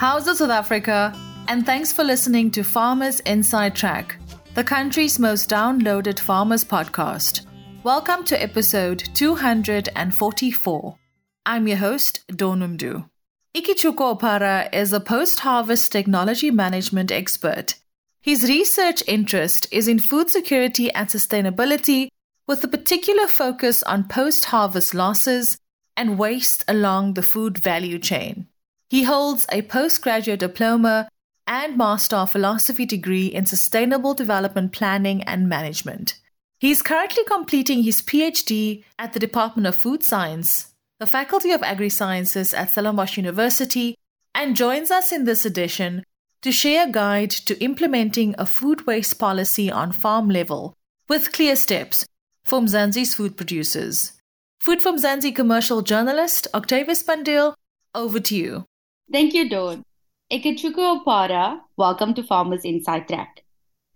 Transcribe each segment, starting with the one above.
How's it, South Africa? And thanks for listening to Farmers Inside Track, the country's most downloaded farmers podcast. Welcome to episode 244. I'm your host, Donumdu. Ikechukwu Opara is a post harvest technology management expert. His research interest is in food security and sustainability, with a particular focus on post harvest losses and waste along the food value chain. He holds a postgraduate diploma and Master of Philosophy degree in Sustainable Development Planning and Management. He is currently completing his PhD at the Department of Food Science the Faculty of Agri Sciences at Stellenbosch University, and joins us in this edition to share a guide to implementing a food waste policy on farm level with clear steps for Mzansi's food producers. Food for Mzansi commercial journalist Octavius Pandil, over to you. Thank you, Dawn. Ikechukwu Opara, welcome to Farmers Inside Track.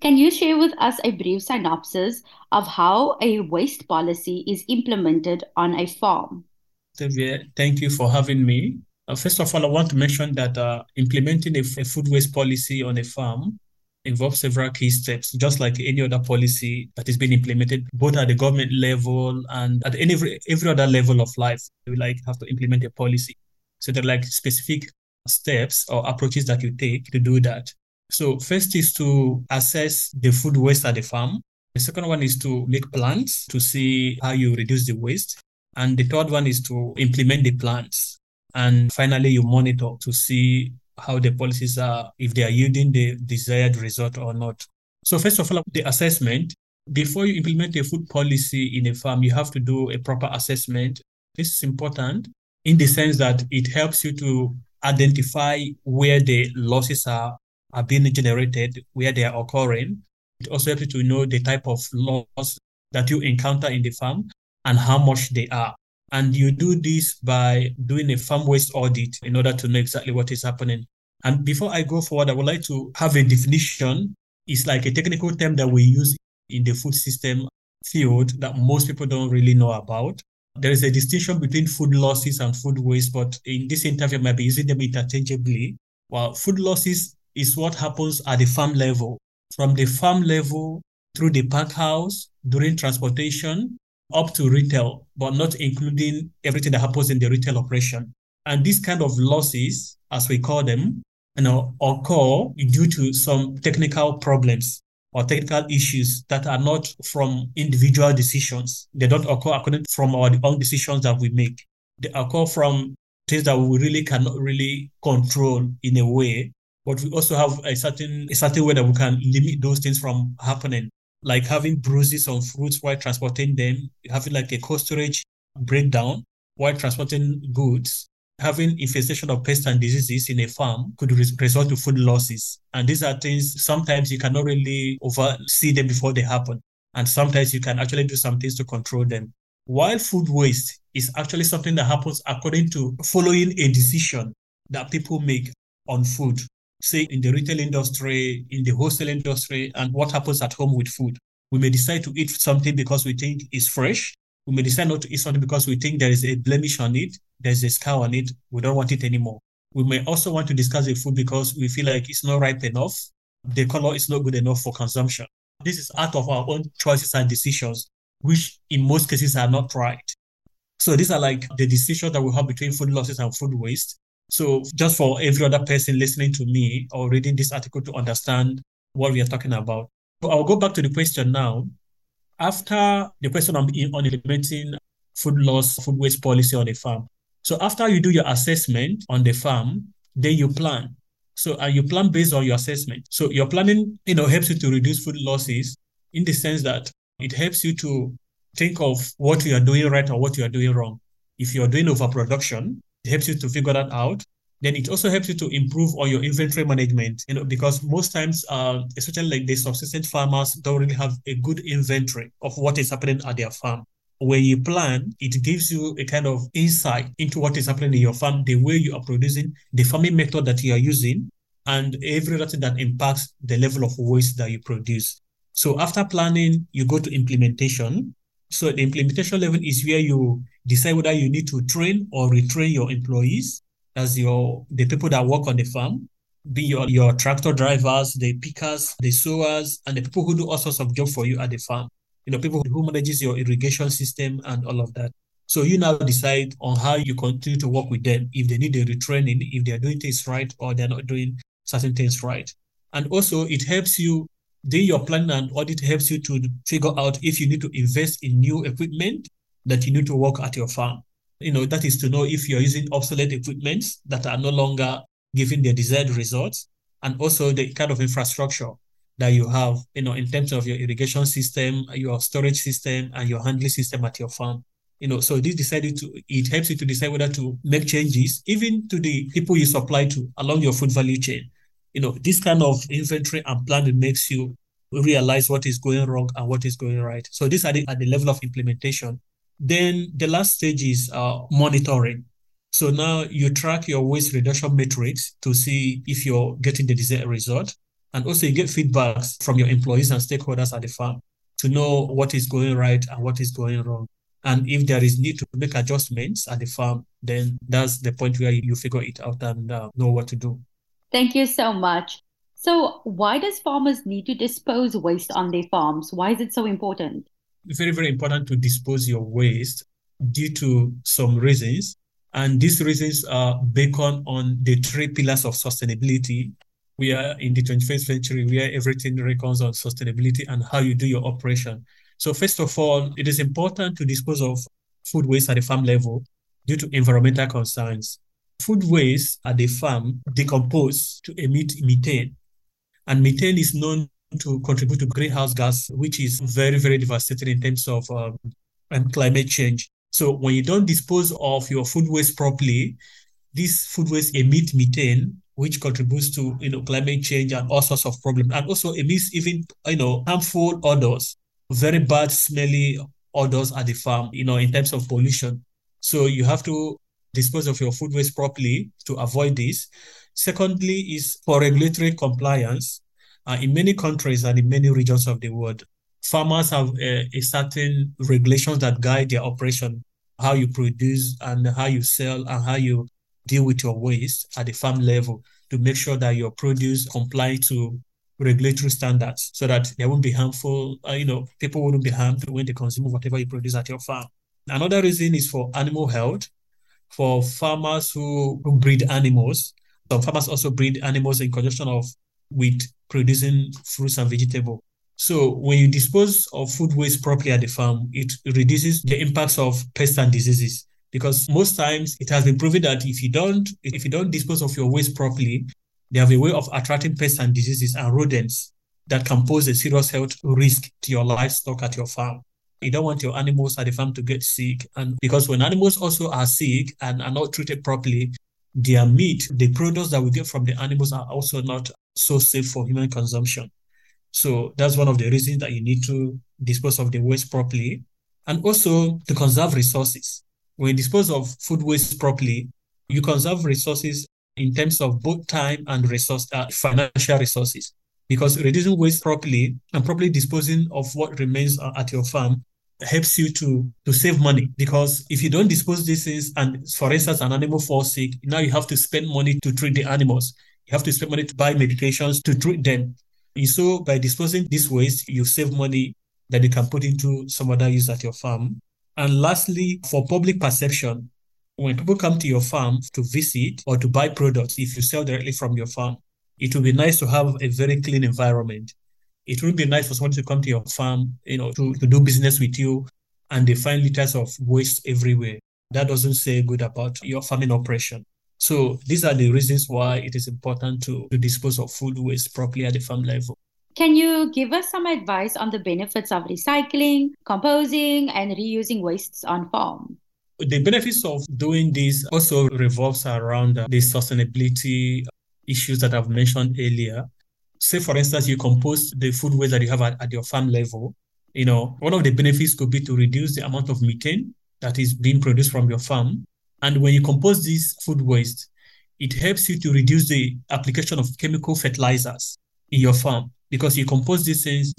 Can you share with us a brief synopsis of how a waste policy is implemented on a farm? Thank you for having me. Uh, first of all, I want to mention that uh, implementing a, a food waste policy on a farm involves several key steps, just like any other policy that is being implemented, both at the government level and at any every other level of life. We like have to implement a policy. So there are like specific steps or approaches that you take to do that. So first is to assess the food waste at the farm. The second one is to make plans to see how you reduce the waste. And the third one is to implement the plans. And finally, you monitor to see how the policies are, if they are yielding the desired result or not. So first of all, the assessment. Before you implement a food policy in a farm, you have to do a proper assessment. This is important in the sense that it helps you to identify where the losses are, are being generated, where they are occurring. It also helps you to know the type of loss that you encounter in the farm and how much they are. And you do this by doing a farm waste audit in order to know exactly what is happening. And before I go forward, I would like to have a definition. It's like a technical term that we use in the food system field that most people don't really know about. There is a distinction between food losses and food waste, but in this interview, I might be using them interchangeably. Well, food losses is what happens at the farm level. From the farm level through the pack house, during transportation, up to retail, but not including everything that happens in the retail operation. And these kind of losses, as we call them, you know, occur due to some technical problems or technical issues that are not from individual decisions. They don't occur according from our own decisions that we make. They occur from things that we really cannot really control in a way, but we also have a certain a certain way that we can limit those things from happening like having bruises on fruits while transporting them, having like a cold storage breakdown while transporting goods, having infestation of pests and diseases in a farm could result to food losses. And these are things sometimes you cannot really oversee them before they happen. And sometimes you can actually do some things to control them. While food waste is actually something that happens according to following a decision that people make on food say in the retail industry, in the wholesale industry, and what happens at home with food. We may decide to eat something because we think it's fresh. We may decide not to eat something because we think there is a blemish on it, there's a scar on it, we don't want it anymore. We may also want to discuss the food because we feel like it's not ripe enough, the color is not good enough for consumption. This is out of our own choices and decisions, which in most cases are not right. So these are like the decisions that we have between food losses and food waste. So just for every other person listening to me or reading this article to understand what we are talking about. So I'll go back to the question now. After the question on, on implementing food loss, food waste policy on a farm. So after you do your assessment on the farm, then you plan. So uh, you plan based on your assessment. So your planning, you know, helps you to reduce food losses in the sense that it helps you to think of what you are doing right or what you are doing wrong. If you are doing overproduction, it helps you to figure that out. Then it also helps you to improve on your inventory management, you know, because most times, uh, especially like the subsistence farmers don't really have a good inventory of what is happening at their farm. When you plan, it gives you a kind of insight into what is happening in your farm, the way you are producing, the farming method that you are using, and every other that impacts the level of waste that you produce. So after planning, you go to implementation. So the implementation level is where you decide whether you need to train or retrain your employees. As your the people that work on the farm, be your, your tractor drivers, the pickers, the sowers, and the people who do all sorts of jobs for you at the farm. You know, people who manages your irrigation system and all of that. So you now decide on how you continue to work with them, if they need a retraining, if they're doing things right or they're not doing certain things right. And also it helps you doing your plan and audit helps you to figure out if you need to invest in new equipment that you need to work at your farm. You know, that is to know if you're using obsolete equipment that are no longer giving the desired results, and also the kind of infrastructure that you have, you know, in terms of your irrigation system, your storage system, and your handling system at your farm. You know, so this decided to it helps you to decide whether to make changes, even to the people you supply to along your food value chain. You know, this kind of inventory and planning makes you realize what is going wrong and what is going right. So this at the, at the level of implementation. Then the last stage is uh, monitoring. So now you track your waste reduction metrics to see if you're getting the desired result. And also you get feedbacks from your employees and stakeholders at the farm to know what is going right and what is going wrong. And if there is need to make adjustments at the farm, then that's the point where you figure it out and uh, know what to do. Thank you so much. So, why does farmers need to dispose waste on their farms? Why is it so important? Very, very important to dispose your waste due to some reasons. And these reasons are based on the three pillars of sustainability. We are in the 21st century where everything reckons on sustainability and how you do your operation. So, first of all, it is important to dispose of food waste at the farm level due to environmental concerns. Food waste at the farm decompose to emit methane. And methane is known to contribute to greenhouse gas, which is very, very devastating in terms of um, and climate change. So when you don't dispose of your food waste properly, this food waste emit methane, which contributes to you know climate change and all sorts of problems, and also emits even you know harmful odors, very bad smelly odors at the farm, you know, in terms of pollution. So you have to dispose of your food waste properly to avoid this. Secondly, is for regulatory compliance. Uh, in many countries and in many regions of the world, farmers have a, a certain regulations that guide their operation, how you produce and how you sell and how you deal with your waste at the farm level to make sure that your produce comply to regulatory standards so that they won't be harmful. Uh, you know, people wouldn't be harmed when they consume whatever you produce at your farm. Another reason is for animal health. For farmers who, who breed animals, some farmers also breed animals in conjunction of with producing fruits and vegetables. So when you dispose of food waste properly at the farm, it reduces the impacts of pests and diseases. Because most times it has been proven that if you don't if you don't dispose of your waste properly, they have a way of attracting pests and diseases and rodents that can pose a serious health risk to your livestock at your farm. You don't want your animals at the farm to get sick. And because when animals also are sick and are not treated properly, their meat, the products that we get from the animals are also not so safe for human consumption. So that's one of the reasons that you need to dispose of the waste properly and also to conserve resources. When you dispose of food waste properly, you conserve resources in terms of both time and resource, uh, financial resources. Because reducing waste properly and properly disposing of what remains uh, at your farm helps you to to save money because if you don't dispose these things and for instance an animal falls sick now you have to spend money to treat the animals you have to spend money to buy medications to treat them and so by disposing this waste you save money that you can put into some other use at your farm and lastly for public perception when people come to your farm to visit or to buy products if you sell directly from your farm it would be nice to have a very clean environment it would be nice for someone to come to your farm, you know, to, to do business with you and they find liters of waste everywhere. That doesn't say good about your farming operation. So these are the reasons why it is important to, to dispose of food waste properly at the farm level. Can you give us some advice on the benefits of recycling, composting, and reusing wastes on farm? The benefits of doing this also revolves around uh, the sustainability issues that I've mentioned earlier say for instance you compost the food waste that you have at, at your farm level you know one of the benefits could be to reduce the amount of methane that is being produced from your farm and when you compost this food waste it helps you to reduce the application of chemical fertilizers in your farm because you compost these things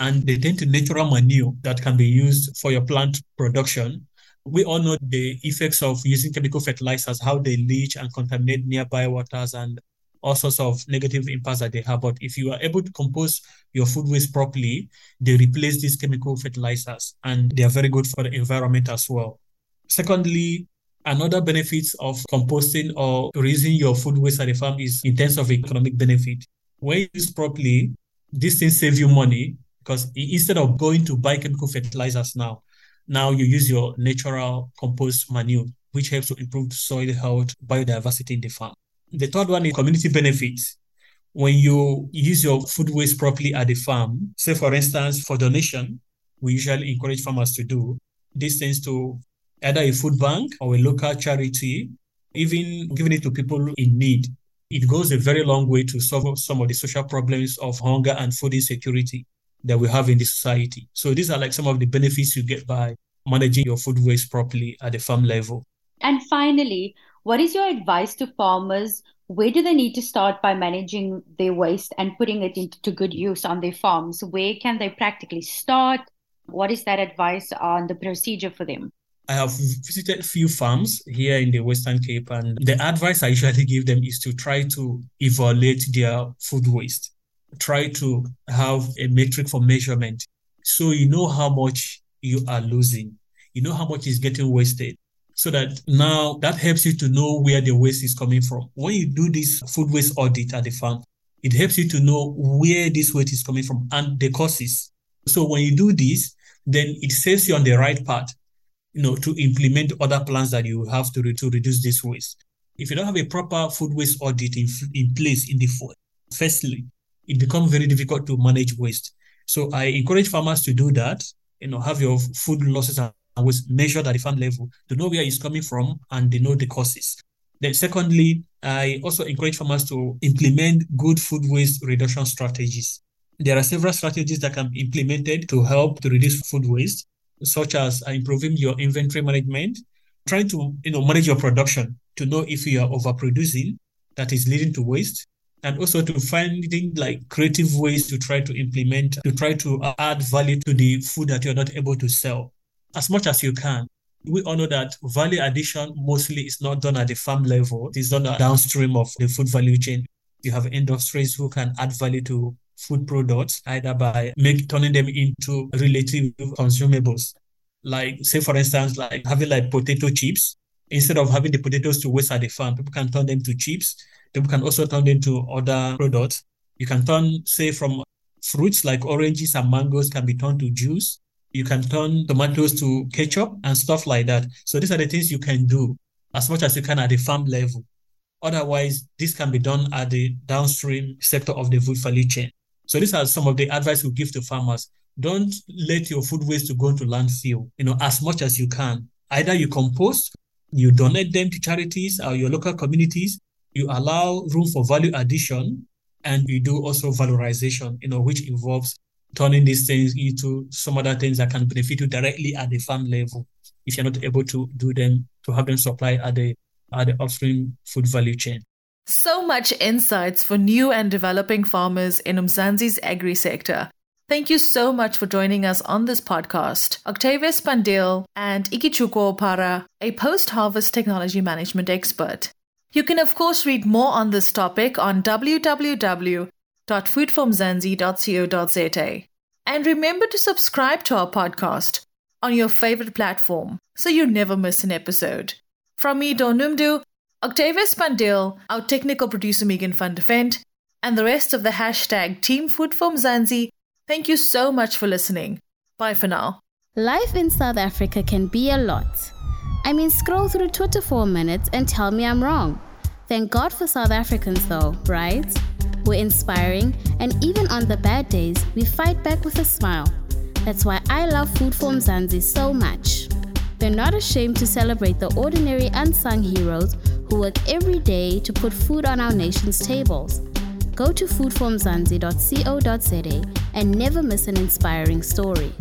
and they tend to natural manure that can be used for your plant production We all know the effects of using chemical fertilizers, how they leach and contaminate nearby waters and all sorts of negative impacts that they have. But if you are able to compost your food waste properly, they replace these chemical fertilizers and they are very good for the environment as well. Secondly, another benefits of composting or raising your food waste at the farm is in terms of economic benefit. When used properly, these things save you money because instead of going to buy chemical fertilizers now, now you use your natural compost manure, which helps to improve soil health, biodiversity in the farm. The third one is community benefits. When you use your food waste properly at the farm, say for instance, for donation, we usually encourage farmers to do these things to either a food bank or a local charity, even giving it to people in need. It goes a very long way to solve some of the social problems of hunger and food insecurity that we have in the society. So these are like some of the benefits you get by managing your food waste properly at the farm level. And finally, what is your advice to farmers? Where do they need to start by managing their waste and putting it into good use on their farms? Where can they practically start? What is that advice on the procedure for them? I have visited a few farms here in the Western Cape, and the advice I usually give them is to try to evaluate their food waste. Try to have a metric for measurement so you know how much you are losing. You know how much is getting wasted. So that now that helps you to know where the waste is coming from. When you do this food waste audit at the farm, it helps you to know where this waste is coming from and the causes. So when you do this, then it saves you on the right path, you know, to implement other plans that you have to, to reduce this waste. If you don't have a proper food waste audit in, in place in the firstly, it becomes very difficult to manage waste. So I encourage farmers to do that, you know, have your food losses and waste measured at the farm level to know where it's coming from and they know the causes. Then secondly, I also encourage farmers to implement good food waste reduction strategies. There are several strategies that can be implemented to help to reduce food waste, such as uh, improving your inventory management, trying to you know manage your production to know if you are overproducing that is leading to waste, and also to finding like creative ways to try to implement to try to add value to the food that you're not able to sell. As much as you can. We all know that value addition mostly is not done at the farm level. It's done downstream of the food value chain. You have industries who can add value to food products either by make turning them into relative consumables like say for instance like having like potato chips instead of having the potatoes to waste at the farm people can turn them to chips People can also turn into other products. You can turn, say, from fruits like oranges and mangoes can be turned to juice. You can turn tomatoes to ketchup and stuff like that. So these are the things you can do as much as you can at the farm level. Otherwise, this can be done at the downstream sector of the food value chain. So these are some of the advice we give to farmers. Don't let your food waste to go into landfill, you know, as much as you can. Either you compost, you donate them to charities or your local communities, you allow room for value addition and you do also valorization, you know, which involves turning these things into some other things that can benefit you directly at the farm level if you're not able to do them to have them supply at the at the upstream food value chain. So much insights for new and developing farmers in Umzansi's agri sector. Thank you so much for joining us on this podcast. Octavius Pandil and Ikechukwu Opara, a post harvest technology management expert. You can, of course, read more on this topic on www.foodformzansi.co.za. And remember to subscribe to our podcast on your favorite platform so you never miss an episode. From me, Dawn Noemdoe, Octavius Pandil, our technical producer Megan van and the rest of the hashtag Team Food for Mzansi, thank you so much for listening. Bye for now. Life in South Africa can be a lot. I mean, scroll through Twitter for a minute and tell me I'm wrong. Thank God for South Africans, though, right? We're inspiring, and even on the bad days, we fight back with a smile. That's why I love Food for Mzansi so much. They're not ashamed to celebrate the ordinary unsung heroes who work every day to put food on our nation's tables. Go to foodformzansi.co.za and never miss an inspiring story.